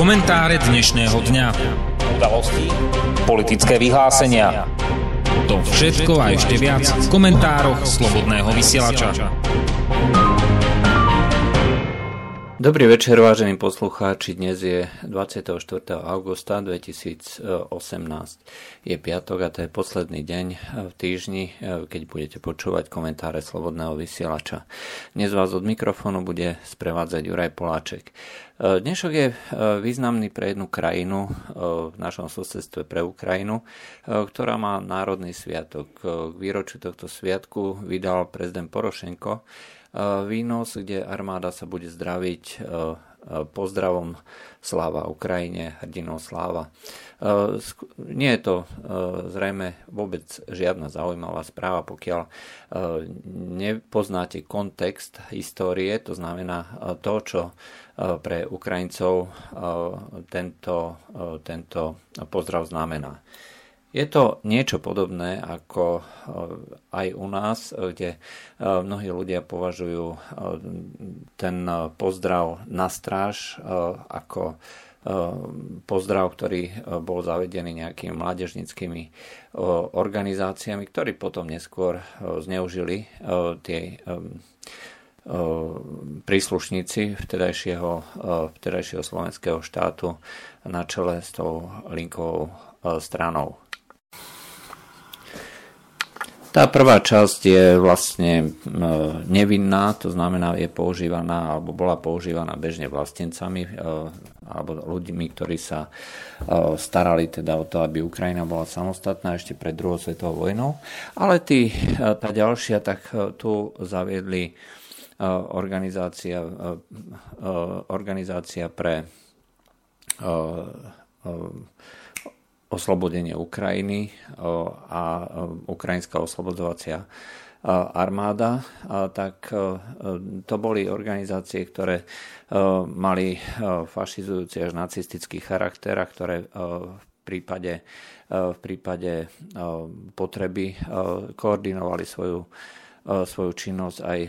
Komentáre dnešného dňa. Udalosti, politické vyhlásenia. To všetko a ešte viac v komentároch Slobodného vysielača. Dobrý večer, vážení poslucháči. Dnes je 24. augusta 2018. Je piatok a to je posledný deň v týždni, keď budete počúvať komentáre Slobodného vysielača. Dnes vás od mikrofónu bude sprevádzať Juraj Poláček. Dnešok je významný pre jednu krajinu v našom susedstve pre Ukrajinu, ktorá má národný sviatok. K výročiu tohto sviatku vydal prezident Porošenko výnos, kde armáda sa bude zdraviť pozdravom Sláva Ukrajine, hrdinou Sláva. Nie je to zrejme vôbec žiadna zaujímavá správa, pokiaľ nepoznáte kontext histórie, to znamená to, čo pre Ukrajincov tento, tento pozdrav znamená. Je to niečo podobné ako eh, aj u nás, kde eh, mnohí ľudia považujú ten pozdrav na stráž ako pozdrav, ktorý bol zavedený nejakými mládežnickými organizáciami, ktorí potom neskôr zneužili tie príslušníci vtedajšieho, vtedajšieho slovenského štátu na čele s tou linkovou stranou. Tá prvá časť je vlastne nevinná, to znamená je používaná alebo bola používaná bežne vlastencami alebo ľuďmi, ktorí sa starali teda o to, aby Ukrajina bola samostatná ešte pred druhou svetovou vojnou. Ale tí, tá ďalšia, tak tu zaviedli organizácia, organizácia pre oslobodenie Ukrajiny a ukrajinská oslobodzovacia armáda, tak to boli organizácie, ktoré mali fašizujúci až nacistický charakter a ktoré v prípade, v prípade potreby koordinovali svoju svoju činnosť aj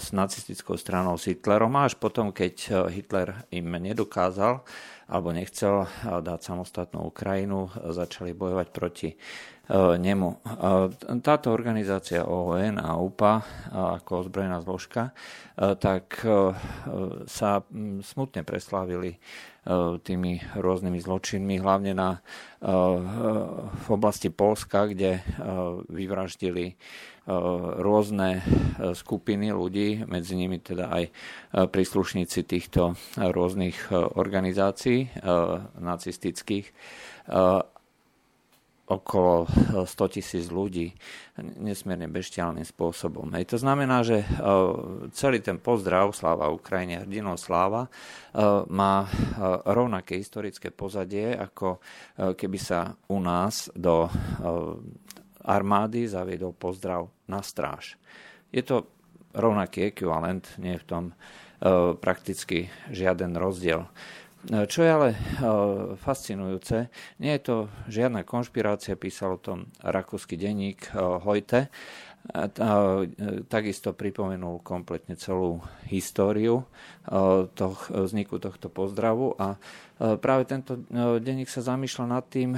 s nacistickou stranou s Hitlerom. Až potom, keď Hitler im nedokázal alebo nechcel dať samostatnú Ukrajinu, začali bojovať proti nemu. Táto organizácia ON a UPA ako ozbrojená zložka tak sa smutne preslávili tými rôznymi zločinmi, hlavne na, v oblasti Polska, kde vyvraždili rôzne skupiny ľudí, medzi nimi teda aj príslušníci týchto rôznych organizácií nacistických okolo 100 tisíc ľudí nesmierne beštiálnym spôsobom. Hej. To znamená, že celý ten pozdrav Sláva Ukrajine, hrdinou Sláva má rovnaké historické pozadie, ako keby sa u nás do armády zaviedol pozdrav na stráž. Je to rovnaký ekvivalent, nie je v tom prakticky žiaden rozdiel. Čo je ale fascinujúce, nie je to žiadna konšpirácia, písal o tom rakúsky denník Hojte, takisto pripomenul kompletne celú históriu toho, vzniku tohto pozdravu. A práve tento denník sa zamýšľa nad tým,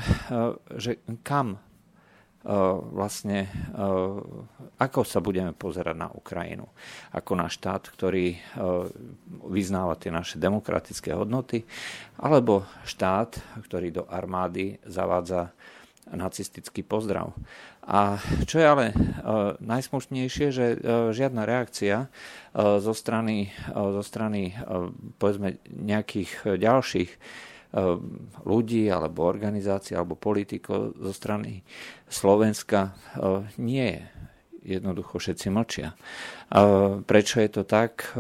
že kam vlastne ako sa budeme pozerať na Ukrajinu. Ako na štát, ktorý vyznáva tie naše demokratické hodnoty, alebo štát, ktorý do armády zavádza nacistický pozdrav. A čo je ale najsmušnejšie, že žiadna reakcia zo strany, zo strany povedzme nejakých ďalších ľudí alebo organizácií alebo politikov zo strany Slovenska ehm, nie je. Jednoducho všetci mlčia. Prečo je to tak?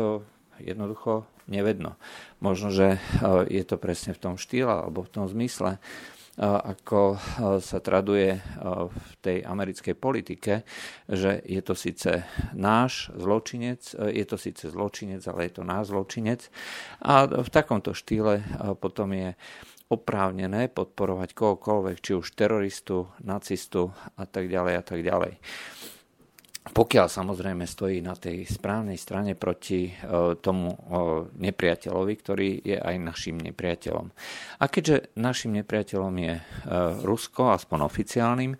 Jednoducho nevedno. Možno, že je to presne v tom štýle alebo v tom zmysle, ako sa traduje v tej americkej politike, že je to síce náš zločinec, je to síce zločinec, ale je to náš zločinec. A v takomto štýle potom je oprávnené podporovať kohokoľvek, či už teroristu, nacistu a tak ďalej a tak ďalej. Pokiaľ samozrejme stojí na tej správnej strane proti tomu nepriateľovi, ktorý je aj našim nepriateľom. A keďže našim nepriateľom je Rusko, aspoň oficiálnym,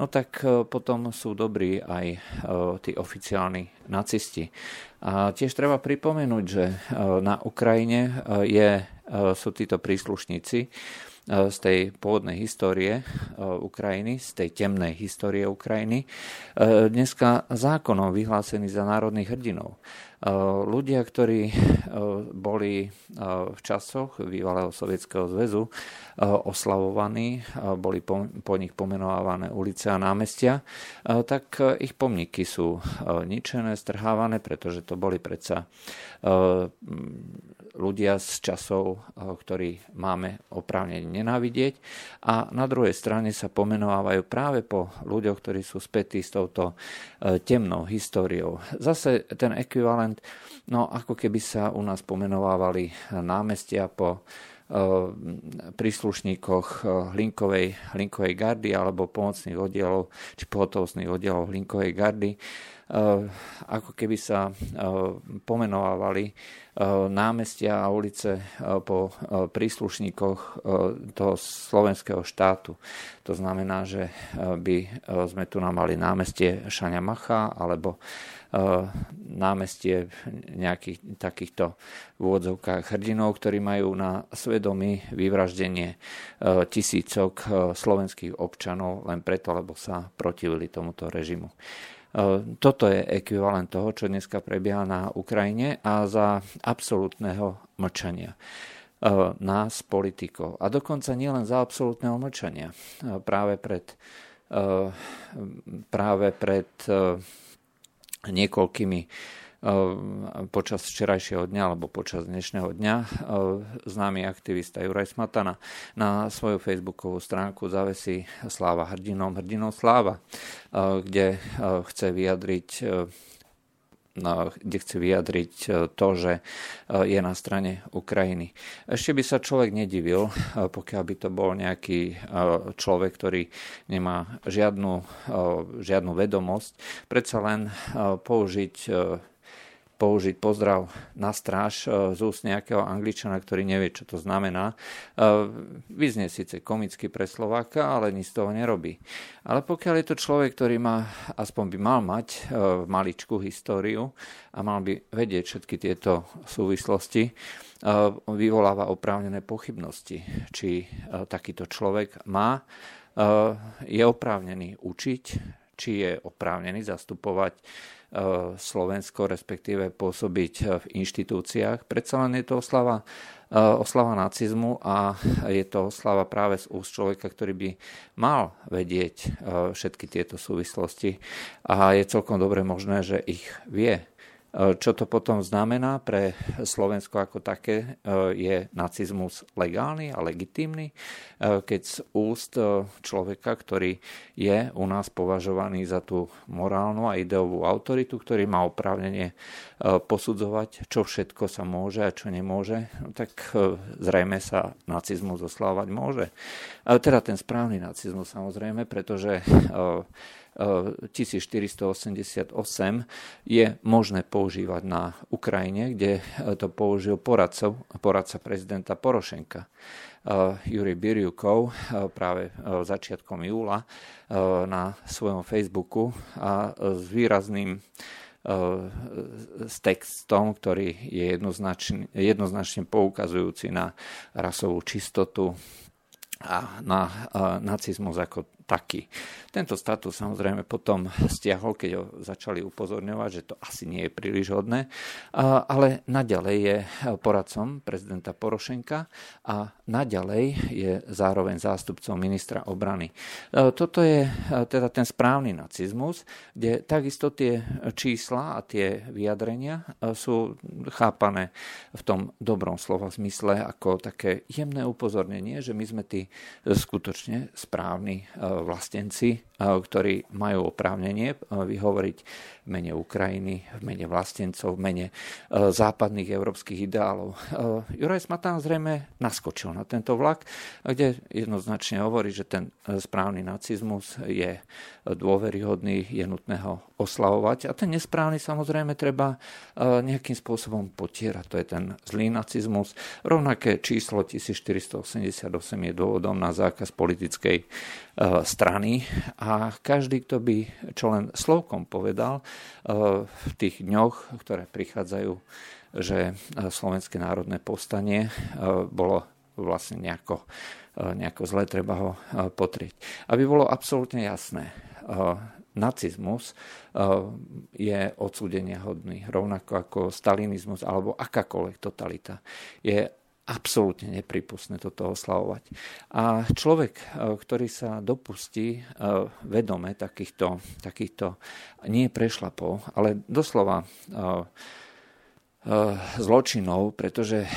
no tak potom sú dobrí aj tí oficiálni nacisti. A tiež treba pripomenúť, že na Ukrajine je, sú títo príslušníci, E, z tej pôvodnej histórie e, Ukrajiny, z tej temnej histórie Ukrajiny, e, dneska zákonom vyhlásený za národných hrdinov. Ľudia, ktorí boli v časoch bývalého Sovietskeho zväzu oslavovaní, boli po, nich pomenovávané ulice a námestia, tak ich pomníky sú ničené, strhávané, pretože to boli predsa ľudia z časov, eh, ktorí máme oprávne nenávidieť a na druhej strane sa pomenovávajú práve po ľuďoch, ktorí sú spätí s touto eh, temnou históriou. Zase ten ekvivalent, no ako keby sa u nás pomenovávali námestia po eh, príslušníkoch Hlinkovej, Hlinkovej gardy alebo pomocných oddielov či pohotovostných oddielov Hlinkovej gardy, ako keby sa pomenovávali Eh, námestia a ulice eh, po eh, príslušníkoch toho slovenského štátu. To znamená, že by sme tu nám mali námestie Šania Macha alebo námestie nejakých takýchto v úvodzovkách hrdinov, ktorí majú na svedomí vyvraždenie tisícok slovenských občanov len preto, lebo sa protivili tomuto režimu. Toto je ekvivalent toho, čo dneska prebieha na Ukrajine a za absolútneho mlčania nás, politikov. A dokonca nielen za absolútneho mlčania. Práve pred, práve pred niekoľkými počas včerajšieho dňa alebo počas dnešného dňa ehm, známy aktivista Juraj Smatana na svoju facebookovú stránku zavesí Sláva hrdinom, hrdinom Sláva, ehm, kde chce vyjadriť kde chce vyjadriť to, že je na strane Ukrajiny. Ešte by sa človek nedivil, pokiaľ by to bol nejaký človek, ktorý nemá žiadnu, žiadnu vedomosť, predsa len použiť použiť pozdrav na stráž e, z úst nejakého angličana, ktorý nevie, čo to znamená. E, vyznie síce komicky pre Slováka, ale nič z toho nerobí. Ale pokiaľ je to človek, ktorý má, aspoň by mal mať e, maličku históriu a mal by vedieť všetky tieto súvislosti, vyvoláva oprávnené pochybnosti, či takýto človek má, je oprávnený učiť, či je oprávnený zastupovať Slovensko, respektíve pôsobiť eh, v inštitúciách. Predsa len je to oslava, eh, oslava nacizmu a je to oslava práve z úst človeka, ktorý by mal vedieť všetky tieto súvislosti a je celkom dobre možné, že ich vie čo to potom znamená pre Slovensko ako také? Je nacizmus legálny a legitímny, keď z úst človeka, ktorý je u nás považovaný za tú morálnu a ideovú autoritu, ktorý má oprávnenie posudzovať, čo všetko sa môže a čo nemôže, tak zrejme sa nacizmus oslávať môže. Teda ten správny nacizmus samozrejme, pretože 1488 je možné používať na Ukrajine, kde to použil poradcov, poradca prezidenta Porošenka. Jurij Biriukov práve začiatkom júla na svojom Facebooku a s výrazným s textom, ktorý je jednoznačne, jednoznačne poukazujúci na rasovú čistotu a na nacizmus ako taký. Tento status samozrejme potom stiahol, keď ho začali upozorňovať, že to asi nie je príliš hodné, ale naďalej je poradcom prezidenta Porošenka a naďalej je zároveň zástupcom ministra obrany. Toto je teda ten správny nacizmus, kde takisto tie čísla a tie vyjadrenia sú chápané v tom dobrom slova zmysle ako také jemné upozornenie, že my sme tí skutočne správni vlastenci, ktorí majú oprávnenie vyhovoriť v mene Ukrajiny, v mene vlastencov, v mene západných európskych ideálov. Juraj Smatán zrejme naskočil na tento vlak, kde jednoznačne hovorí, že ten správny nacizmus je dôveryhodný, je nutné ho oslavovať a ten nesprávny samozrejme treba nejakým spôsobom potierať. To je ten zlý nacizmus. Rovnaké číslo 1488 je dôvodom na zákaz politickej strany a každý, kto by čo len slovkom povedal v tých dňoch, ktoré prichádzajú, že Slovenské národné povstanie bolo vlastne nejako, nejako zle, treba ho potrieť. Aby bolo absolútne jasné, nacizmus je odsúdenia hodný, rovnako ako stalinizmus alebo akákoľvek totalita. Je absolútne nepripustné toto oslavovať. A človek, ktorý sa dopustí vedome takýchto, takýchto nie prešlapov, ale doslova Eh, zločinov, pretože eh,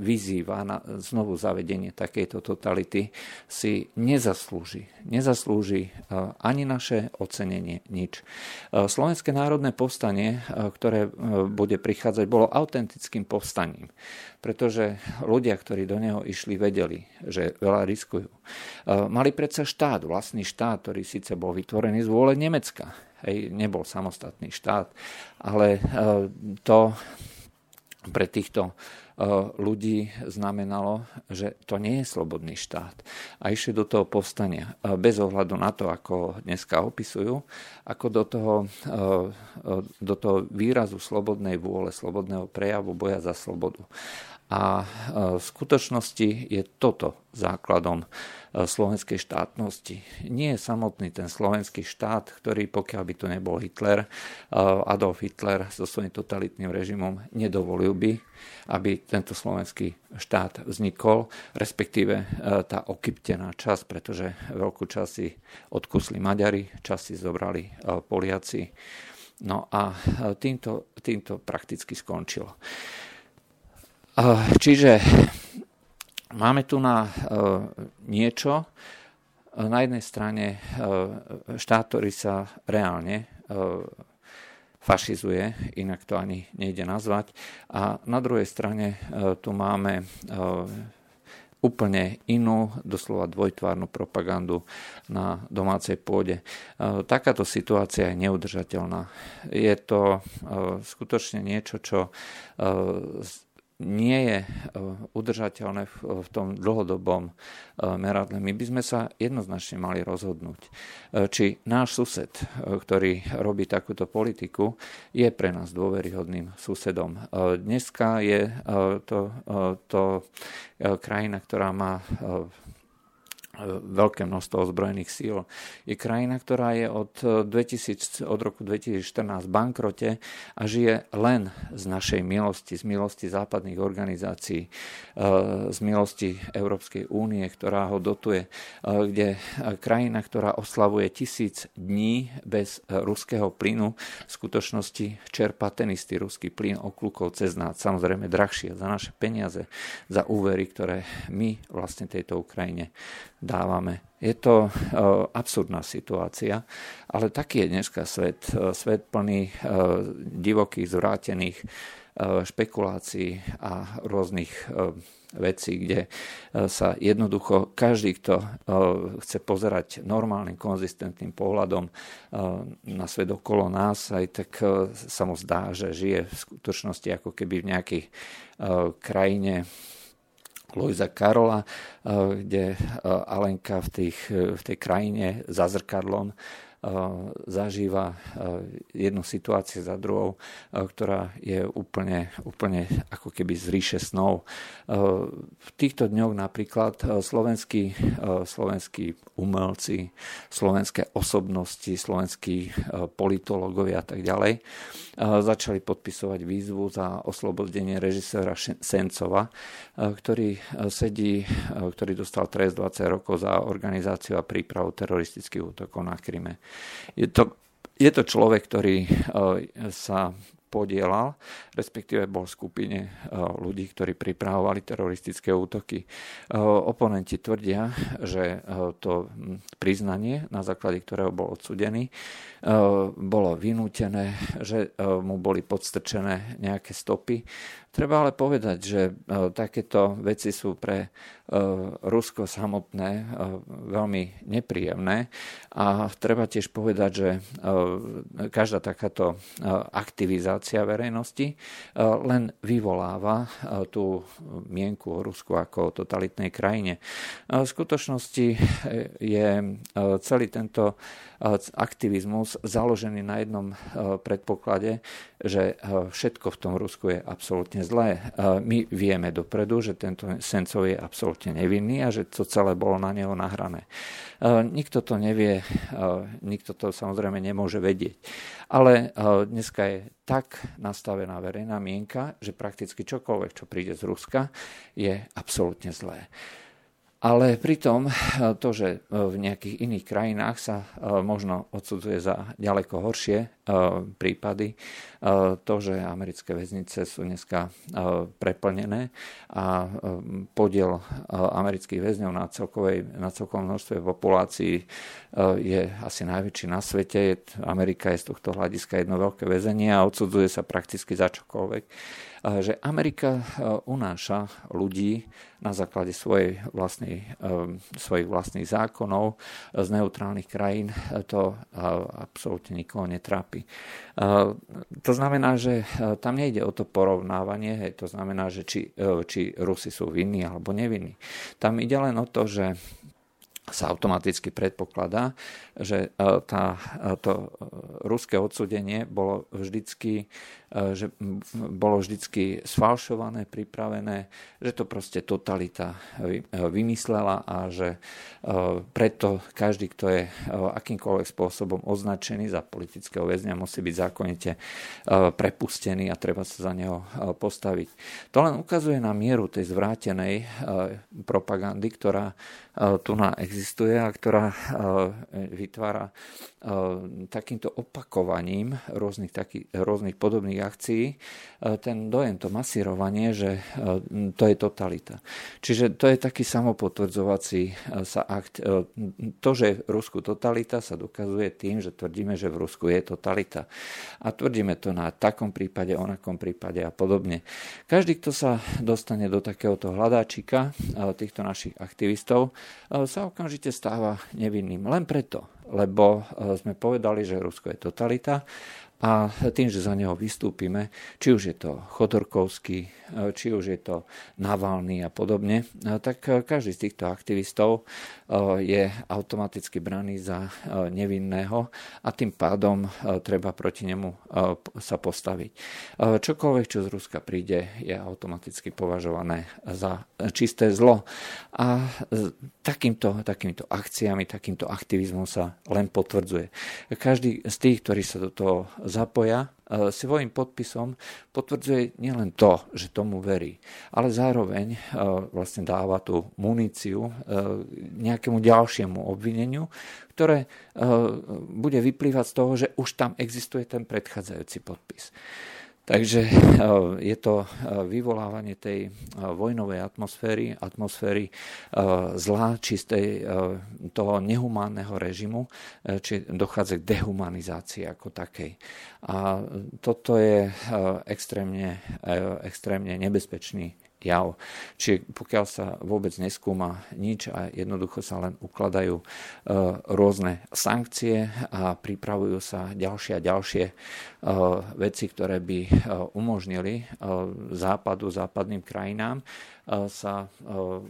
vyzýva na znovu zavedenie takejto totality, si nezaslúži. Nezaslúži eh, ani naše ocenenie, nič. Slovenské národné povstanie, ktoré bude prichádzať, bolo autentickým povstaním, pretože ľudia, ktorí do neho išli, vedeli, že veľa riskujú. Mali predsa štát, vlastný štát, ktorý síce bol vytvorený z vôle Nemecka, Hej, nebol samostatný štát, ale to pre týchto e, ľudí znamenalo, že to nie je slobodný štát. A išli do toho povstania e, bez ohľadu na to, ako dneska opisujú, ako do toho, e, do toho výrazu slobodnej vôle, slobodného prejavu boja za slobodu. A v skutočnosti je toto základom slovenskej štátnosti. Nie je samotný ten slovenský štát, ktorý, pokiaľ by to nebol Hitler, Adolf Hitler so svojím totalitným režimom nedovolil by, aby tento slovenský štát vznikol, respektíve tá okyptená časť, pretože veľkú časť si odkusli Maďari, časť si zobrali Poliaci. No a týmto, týmto prakticky skončilo. Čiže máme tu na niečo, na jednej strane štát, ktorý sa reálne fašizuje, inak to ani nejde nazvať. A na druhej strane tu máme úplne inú, doslova dvojtvárnu propagandu na domácej pôde. Takáto situácia je neudržateľná. Je to skutočne niečo, čo nie je e, udržateľné v tom dlhodobom e, meradle. My by sme sa jednoznačne mali rozhodnúť, e, či náš sused, ktorý robí takúto politiku, je pre nás dôveryhodným susedom. Dneska je to, to krajina, ktorá má veľké množstvo ozbrojených síl. Je krajina, ktorá je od, 2000, od roku 2014 v bankrote a žije len z našej milosti, z milosti západných organizácií, e, z milosti Európskej únie, ktorá ho dotuje, e, kde krajina, ktorá oslavuje tisíc dní bez ruského plynu, v skutočnosti čerpa ten istý ruský plyn oklukov cez nás, samozrejme drahšie za naše peniaze, za úvery, ktoré my vlastne tejto Ukrajine dávame. Je to uh, absurdná situácia, ale taký je dneska svet. Uh, svet plný uh, divokých, zvrátených špekulácií a rôznych vecí, kde sa jednoducho každý, kto chce pozerať normálnym, konzistentným pohľadom na svet okolo nás, aj tak sa mu zdá, že žije v skutočnosti ako keby v nejakej krajine Lojza Karola, eh, kde eh, Alenka v, tých, v tej krajine za zrkadlom zažíva jednu situáciu za druhou, ktorá je úplne, úplne ako keby z ríše snov. V týchto dňoch napríklad slovenskí, slovenskí umelci, slovenské osobnosti, slovenskí politológovia a tak ďalej začali podpisovať výzvu za oslobodenie režiséra Sencova, ktorý sedí, ktorý dostal trest 20 rokov za organizáciu a prípravu teroristických útokov na Kryme. Je to, je to človek, ktorý eh, sa podielal, respektíve bol v skupine ľudí, ktorí pripravovali teroristické útoky. Oponenti tvrdia, že to priznanie, na základe ktorého bol odsudený, bolo vynútené, že mu boli podstrčené nejaké stopy Treba ale povedať, že e, takéto veci sú pre e, Rusko samotné e, veľmi nepríjemné a treba tiež povedať, že každá takáto aktivizácia verejnosti len vyvoláva tú mienku o Rusku ako o totalitnej krajine. V skutočnosti je celý tento aktivizmus založený na jednom predpoklade, že všetko v tom Rusku je absolútne zlé. My vieme dopredu, že tento Sencov je absolútne nevinný a že to celé bolo na neho nahrané. Nikto to nevie, nikto to samozrejme nemôže vedieť. Ale dneska je tak nastavená verejná mienka, že prakticky čokoľvek, čo príde z Ruska, je absolútne zlé. Ale pritom eh, to, že eh, v nejakých iných krajinách sa eh, možno odsudzuje za ďaleko horšie prípady, to, že americké väznice sú dneska preplnené a podiel amerických väzňov na, celkovej, na celkovom množstve populácií je asi najväčší na svete. Amerika je z tohto hľadiska jedno veľké väzenie a odsudzuje sa prakticky za čokoľvek že Amerika unáša ľudí na základe svojej vlastnej, svojich vlastných zákonov z neutrálnych krajín. To absolútne nikoho netrápi. To znamená, že tam nejde o to porovnávanie, to znamená, že či, či Rusi sú vinní alebo nevinní. Tam ide len o to, že sa automaticky predpokladá, že tá, to ruské odsudenie bolo vždycky E, že bolo vždycky sfalšované, pripravené, že to proste totalita e, vymyslela a že e, preto každý, kto je akýmkoľvek spôsobom označený za politického väzňa, musí byť zákonite prepustený a treba sa za neho postaviť. To len ukazuje na mieru tej zvrátenej propagandy, ktorá tu na existuje a ktorá vytvára takýmto opakovaním rôznych, taký, rôznych podobných akcií e, ten dojem, to masírovanie, že e, to je totalita. Čiže to je taký samopotvrdzovací e, sa akt. To, že v Rusku totalita, sa dokazuje tým, že tvrdíme, že v Rusku je totalita. A tvrdíme to na takom prípade, onakom prípade a podobne. Každý, kto sa dostane do takéhoto hľadáčika týchto našich aktivistov, sa okamžite stáva nevinným. Len preto, lebo sme povedali, že Rusko je totalita a tým, že za neho vystúpime, či už je to Chodorkovský, či už je to Navalny a podobne, tak každý z týchto aktivistov je automaticky braný za nevinného a tým pádom treba proti nemu sa postaviť. Čokoľvek, čo z Ruska príde, je automaticky považované za čisté zlo. A takýmto, takýmito akciami, takýmto aktivizmom sa len potvrdzuje. Každý z tých, ktorí sa do toho zapoja, e, svojim podpisom potvrdzuje nielen to, že tomu verí, ale zároveň e, vlastne dáva tú muníciu e, nejakému ďalšiemu obvineniu, ktoré bude vyplývať z toho, že už tam existuje ten predchádzajúci podpis. Takže eh, je to eh, vyvolávanie tej eh, vojnovej atmosféry, atmosféry zlá, čistej toho nehumánneho režimu, či dochádza k dehumanizácii ako takej. A toto je extrémne, extrémne nebezpečný jav. Čiže pokiaľ sa vôbec neskúma nič a jednoducho sa len ukladajú e, rôzne sankcie a pripravujú sa ďalšie a ďalšie e, veci, ktoré by e, umožnili západu, západným krajinám sa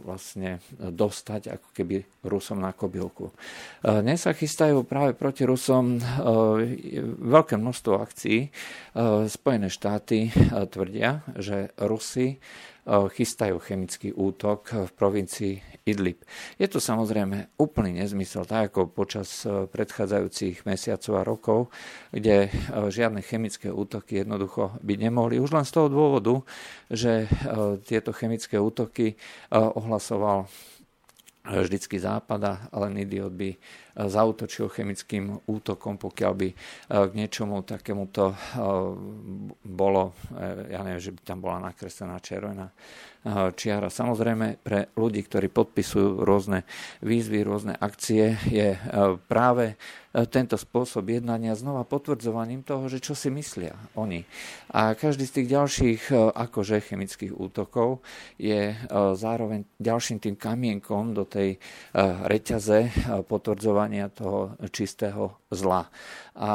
vlastne dostať ako keby Rusom na kobylku. Dnes sa chystajú práve proti Rusom veľké množstvo akcií. Spojené štáty tvrdia, že Rusy chystajú chemický útok v provincii Idlib. Je to samozrejme úplný nezmysel, tak ako počas predchádzajúcich mesiacov a rokov, kde žiadne chemické útoky jednoducho byť nemohli. Už len z toho dôvodu, že tieto chemické útoky ohlasoval vždycky západa, len idiot by zautočil chemickým útokom, pokiaľ by k niečomu takémuto bolo, ja neviem, že by tam bola nakreslená červená čiara. Samozrejme, pre ľudí, ktorí podpisujú rôzne výzvy, rôzne akcie, je práve tento spôsob jednania znova potvrdzovaním toho, že čo si myslia oni. A každý z tých ďalších akože chemických útokov je zároveň ďalším tým kamienkom do tej reťaze potvrdzovania toho čistého zla. A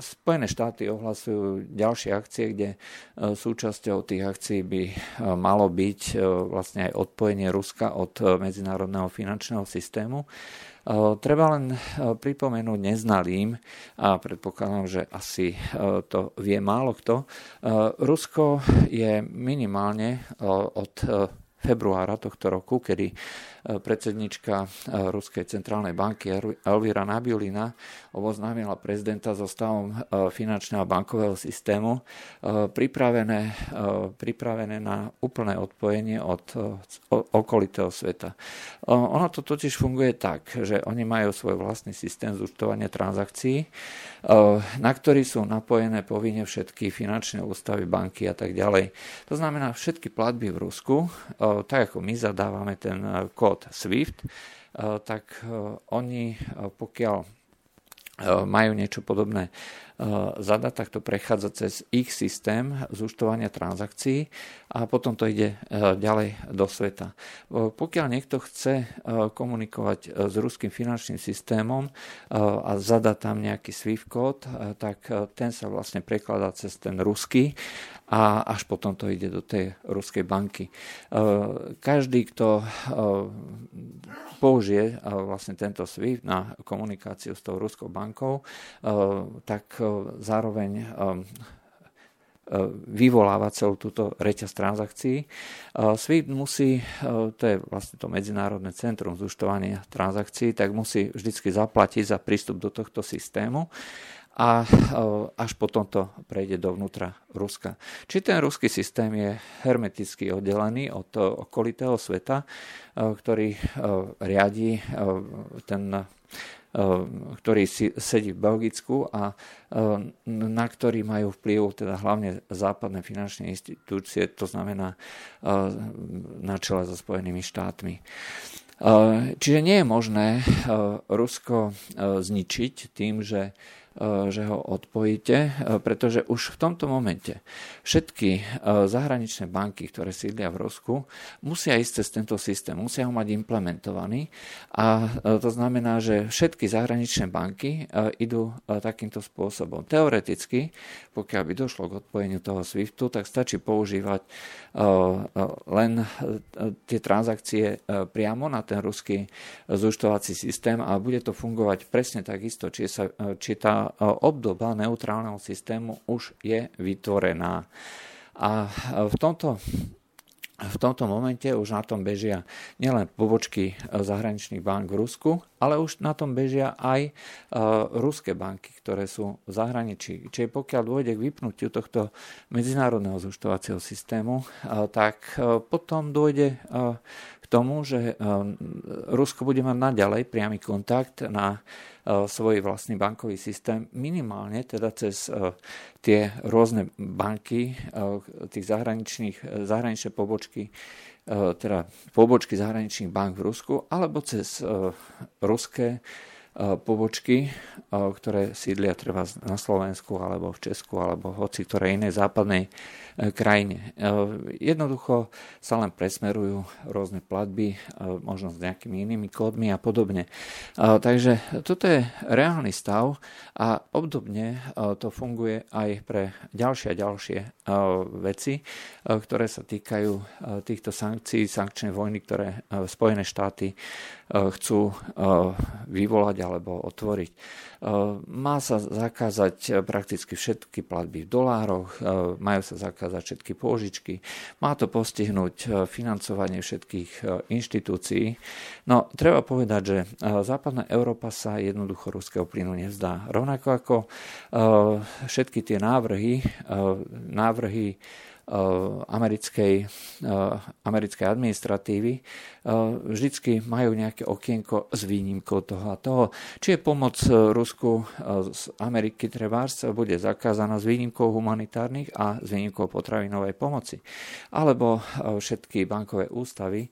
Spojené štáty ohlasujú ďalšie akcie, kde e, súčasťou tých akcií by e, malo byť e, vlastne aj odpojenie Ruska od medzinárodného finančného systému. Treba len pripomenúť neznalým, a predpokladám, že asi to vie málo kto, Rusko je minimálne od februára tohto roku, kedy predsednička e, Ruskej centrálnej banky Elvira Nabiulina oboznámila prezidenta so stavom e, finančného bankového systému pripravené, pripravené na úplné odpojenie od okolitého sveta. Ono to totiž funguje tak, že oni majú svoj vlastný systém zúčtovania transakcií, na ktorý sú napojené povinne všetky finančné ústavy, banky a tak ďalej. To znamená, všetky platby v Rusku, tak ako my zadávame ten kód kód SWIFT, eh, tak eh, oni, eh, pokiaľ majú niečo podobné zadať, tak to prechádza cez ich systém zúčtovania transakcií a potom to ide ďalej do sveta. Pokiaľ niekto chce komunikovať s ruským finančným systémom a zada tam nejaký SWIFT kód, tak ten sa vlastne prekladá cez ten ruský a až potom to ide do tej ruskej banky. Každý, kto použije vlastne tento SWIFT na komunikáciu s tou ruskou bankou, tak zároveň vyvoláva celú túto reťaz transakcií. SWIFT musí, to je vlastne to medzinárodné centrum zúštovania transakcií, tak musí vždy zaplatiť za prístup do tohto systému a až potom to prejde dovnútra Ruska. Či ten ruský systém je hermeticky oddelený od okolitého sveta, ktorý riadi ten ktorý si sedí v Belgicku a na ktorý majú vplyv teda hlavne západné finančné inštitúcie, to znamená na čele so Spojenými štátmi. Čiže nie je možné Rusko zničiť tým, že že ho odpojíte, e, pretože už v tomto momente všetky e, zahraničné banky, ktoré sídlia v Rusku, musia ísť cez tento systém, musia ho mať implementovaný a to znamená, že všetky zahraničné banky idú takýmto spôsobom. Teoreticky, pokiaľ by došlo k odpojeniu toho SWIFTu, tak stačí používať len tie transakcie priamo na ten ruský zúčtovací systém a bude to fungovať presne takisto, či, sa, či tá obdoba neutrálneho systému už je vytvorená. A v tomto v tomto momente už na tom bežia nielen pobočky zahraničných bank v Rusku, ale už na tom bežia aj ruské banky, ktoré sú v zahraničí. Čiže pokiaľ dôjde k vypnutiu tohto medzinárodného zúštovacieho systému, tak potom dôjde k tomu, že Rusko bude mať naďalej priamy kontakt na E, svoj vlastný bankový systém, minimálne teda cez e, tie rôzne banky, e, tých zahraničných, zahraničné pobočky, teda pobočky zahraničných bank v Rusku, alebo cez ruské pobočky, ktoré sídlia treba na Slovensku alebo v Česku alebo v hoci ktorej inej západnej e, krajine. E, jednoducho sa len presmerujú rôzne platby, e, možno s nejakými inými kódmi a podobne. Takže toto je reálny stav a obdobne to funguje aj pre ďalšie a ďalšie veci, ktoré sa týkajú týchto sankcií, sankčnej vojny, ktoré Spojené štáty chcú vyvolať alebo otvoriť. Má sa zakázať prakticky všetky platby v dolároch, majú sa zakázať všetky pôžičky, má to postihnúť financovanie všetkých inštitúcií. No, treba povedať, že západná Európa sa jednoducho ruského plynu nevzdá. Rovnako ako všetky tie návrhy, návrhy americkej, americkej administratívy vždycky majú nejaké okienko s výnimkou toho a toho. Či je pomoc Rusku z Ameriky trebárs bude zakázaná s výnimkou humanitárnych a s výnimkou potravinovej pomoci. Alebo všetky bankové ústavy,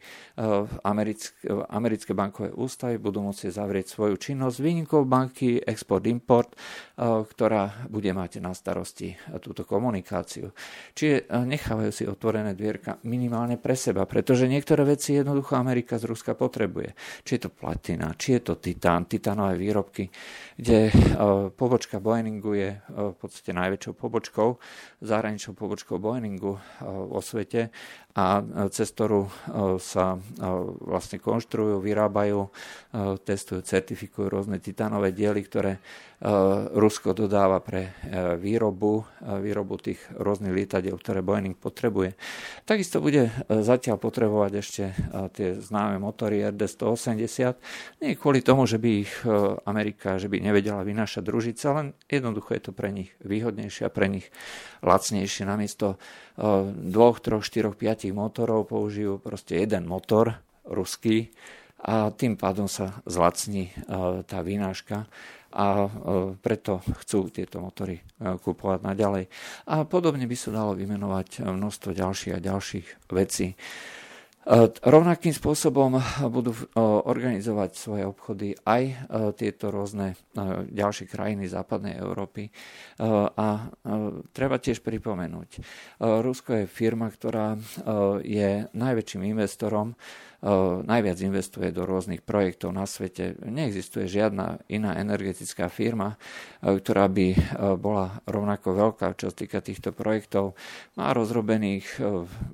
americké bankové ústavy budú môcť zavrieť svoju činnosť s výnimkou banky Export-Import, ktorá bude mať na starosti túto komunikáciu. Čiže nechávajú si otvorené dvierka minimálne pre seba, pretože niektoré veci jednoducho Amerika z Ruska potrebuje. Či je to platina, či je to titán, titánové výrobky, kde e, pobočka Boeingu je e, v podstate najväčšou pobočkou, zahraničnou pobočkou Boeingu e, vo svete a cez ktorú sa vlastne konštruujú, vyrábajú, testujú, certifikujú rôzne titánové diely, ktoré Rusko dodáva pre výrobu, výrobu tých rôznych lietadiel, ktoré Boeing potrebuje. Takisto bude zatiaľ potrebovať ešte tie známe motory RD-180. Nie kvôli tomu, že by ich Amerika, že by nevedela vynášať družice, len jednoducho je to pre nich výhodnejšie a pre nich lacnejšie. Namiesto dvoch, troch, štyroch, piatich motorov použijú proste jeden motor, ruský, a tým pádom sa zlacní tá vynáška a preto chcú tieto motory kupovať naďalej. A podobne by sa dalo vymenovať množstvo ďalších a ďalších vecí. Rovnakým spôsobom budú organizovať svoje obchody aj tieto rôzne ďalšie krajiny západnej Európy. A treba tiež pripomenúť, Rusko je firma, ktorá je najväčším investorom najviac investuje do rôznych projektov na svete. Neexistuje žiadna iná energetická firma, ktorá by bola rovnako veľká, čo týka týchto projektov. Má rozrobených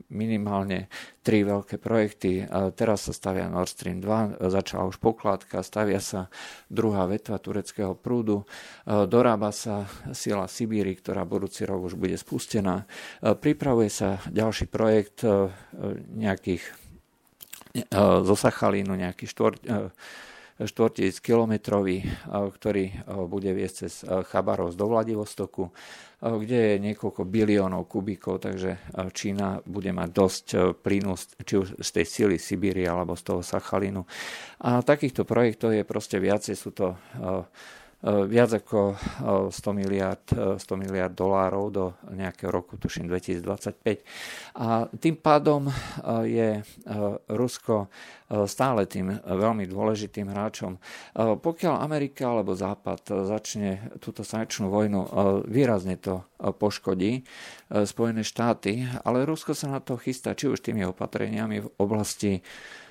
minimálne tri veľké projekty. Teraz sa stavia Nord Stream 2, začala už pokladka, stavia sa druhá vetva tureckého prúdu, dorába sa sila Sibíry, ktorá budúci rok už bude spustená. Pripravuje sa ďalší projekt nejakých zo Sachalínu nejaký štvor, e, štvortisíc kilometrový, e, ktorý bude viesť cez Chabarovsk do Vladivostoku, kde je niekoľko biliónov kubíkov, takže Čína bude mať dosť plynu či už z tej sily Sibíry alebo z toho Sachalínu. A takýchto projektov je proste viacej, sú to viac ako 100 eh, miliard, 100 eh, miliard dolárov do nejakého roku, tuším 2025. A tým pádom je Rusko stále tým veľmi dôležitým hráčom. Pokiaľ Amerika alebo Západ začne túto sankčnú vojnu, výrazne to poškodí Spojené štáty, ale Rusko sa na to chystá, či už tými opatreniami v oblasti E,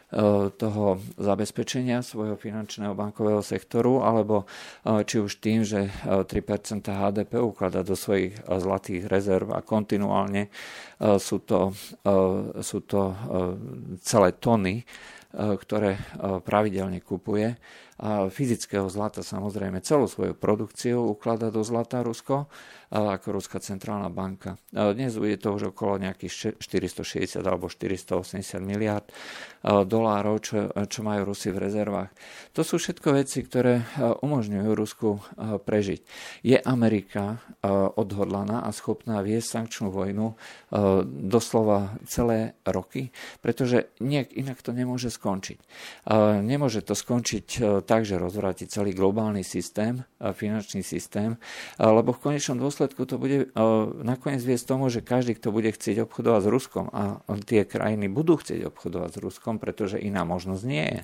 toho zabezpečenia svojho finančného bankového sektoru, alebo e, či už tým, že 3% e, HDP ukladá do svojich zlatých rezerv a kontinuálne sú to, sú to celé tony, ktoré pravidelne kupuje fyzického zlata samozrejme celú svoju produkciu ukladá do zlata Rusko ako Ruská centrálna banka. Dnes je to už okolo nejakých 460 alebo 480 miliard dolárov, čo, čo majú Rusi v rezervách. To sú všetko veci, ktoré umožňujú Rusku prežiť. Je Amerika odhodlaná a schopná viesť sankčnú vojnu doslova celé roky, pretože nejak inak to nemôže skončiť. Nemôže to skončiť tak, že rozvráti celý globálny systém, finančný systém, lebo v konečnom dôsledku to bude nakoniec viesť tomu, že každý, kto bude chcieť obchodovať s Ruskom a tie krajiny budú chcieť obchodovať s Ruskom, pretože iná možnosť nie je,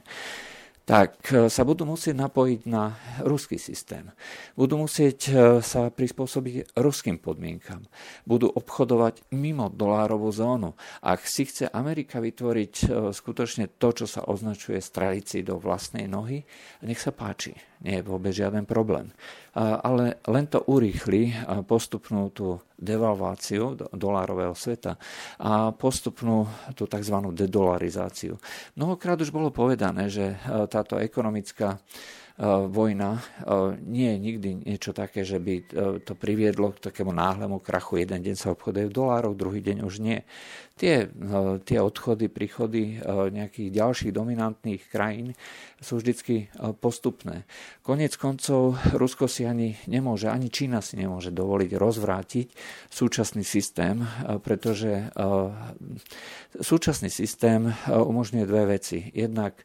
tak e, sa budú musieť napojiť na ruský systém. Budú musieť e, sa prispôsobiť ruským podmienkam. Budú obchodovať mimo dolárovú zónu. Ak si chce Amerika vytvoriť e, skutočne to, čo sa označuje strelici do vlastnej nohy, nech sa páči nie je vôbec žiaden problém. Ale len to urýchli postupnú tú devalváciu dolárového sveta a postupnú tú tzv. dedolarizáciu. Mnohokrát už bolo povedané, že táto ekonomická vojna nie je nikdy niečo také, že by to priviedlo k takému náhlemu krachu. Jeden deň sa obchoduje v dolárov, druhý deň už nie. Tie, tie odchody, príchody nejakých ďalších dominantných krajín sú vždy postupné. Konec koncov Rusko si ani nemôže, ani Čína si nemôže dovoliť rozvrátiť súčasný systém, pretože súčasný systém umožňuje dve veci. Jednak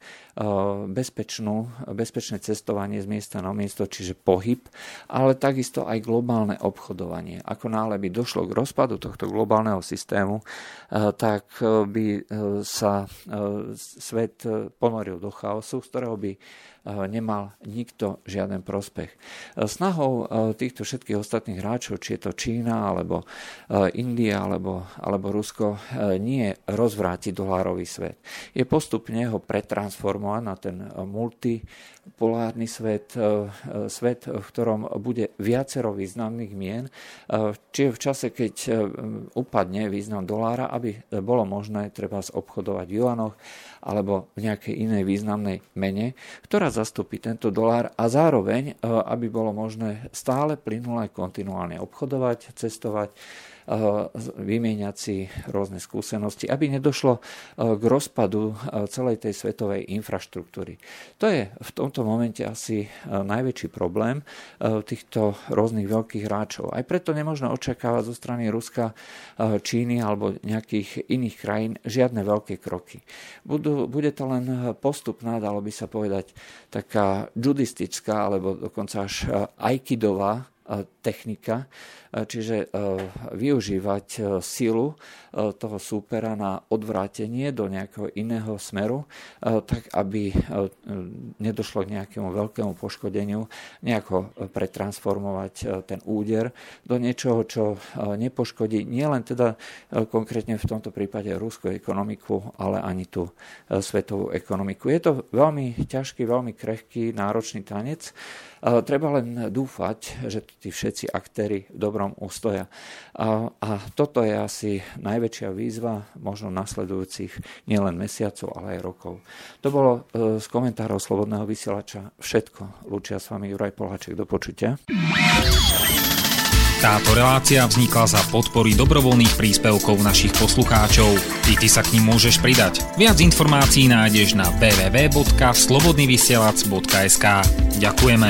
bezpečnú, bezpečné cestovanie z miesta na miesto, čiže pohyb, ale takisto aj globálne obchodovanie. Ako náhle by došlo k rozpadu tohto globálneho systému, tak by sa svet ponoril do chaosu, z ktorého by nemal nikto žiaden prospech. Snahou týchto všetkých ostatných hráčov, či je to Čína, alebo India, alebo, alebo Rusko, nie je rozvrátiť dolárový svet. Je postupne ho pretransformovať na ten multipolárny svet, svet, v ktorom bude viacero významných mien, čiže v čase, keď upadne význam dolára, aby bolo možné treba obchodovať v juanoch alebo v nejakej inej významnej mene, ktorá zastúpi tento dolár a zároveň, e, aby bolo možné stále plynule kontinuálne obchodovať, cestovať, vymieňať si rôzne skúsenosti, aby nedošlo eh, k rozpadu eh, celej tej svetovej infraštruktúry. To je v tomto momente asi najväčší problém týchto rôznych veľkých hráčov. Aj preto nemôžno očakávať zo strany Ruska, Číny alebo nejakých iných krajín žiadne veľké kroky. Budú, bude to len postupná, dalo by sa povedať, taká judistická alebo dokonca až aikidová technika, čiže využívať silu toho súpera na odvrátenie do nejakého iného smeru, tak aby nedošlo k nejakému veľkému poškodeniu, nejako pretransformovať ten úder do niečoho, čo nepoškodí nielen teda konkrétne v tomto prípade ruskú ekonomiku, ale ani tú svetovú ekonomiku. Je to veľmi ťažký, veľmi krehký, náročný tanec, Treba len dúfať, že tí všetci aktéry v dobrom ustoja. A, a toto je asi najväčšia výzva možno nasledujúcich nielen mesiacov, ale aj rokov. To bolo e, z komentárov Slobodného vysielača všetko. Lúčia s vami Juraj Poláček. Do počutia. Táto relácia vznikla za podpory dobrovoľných príspevkov našich poslucháčov. I ty sa k ním môžeš pridať. Viac informácií nájdeš na www.slobodnyvysielac.sk Ďakujeme.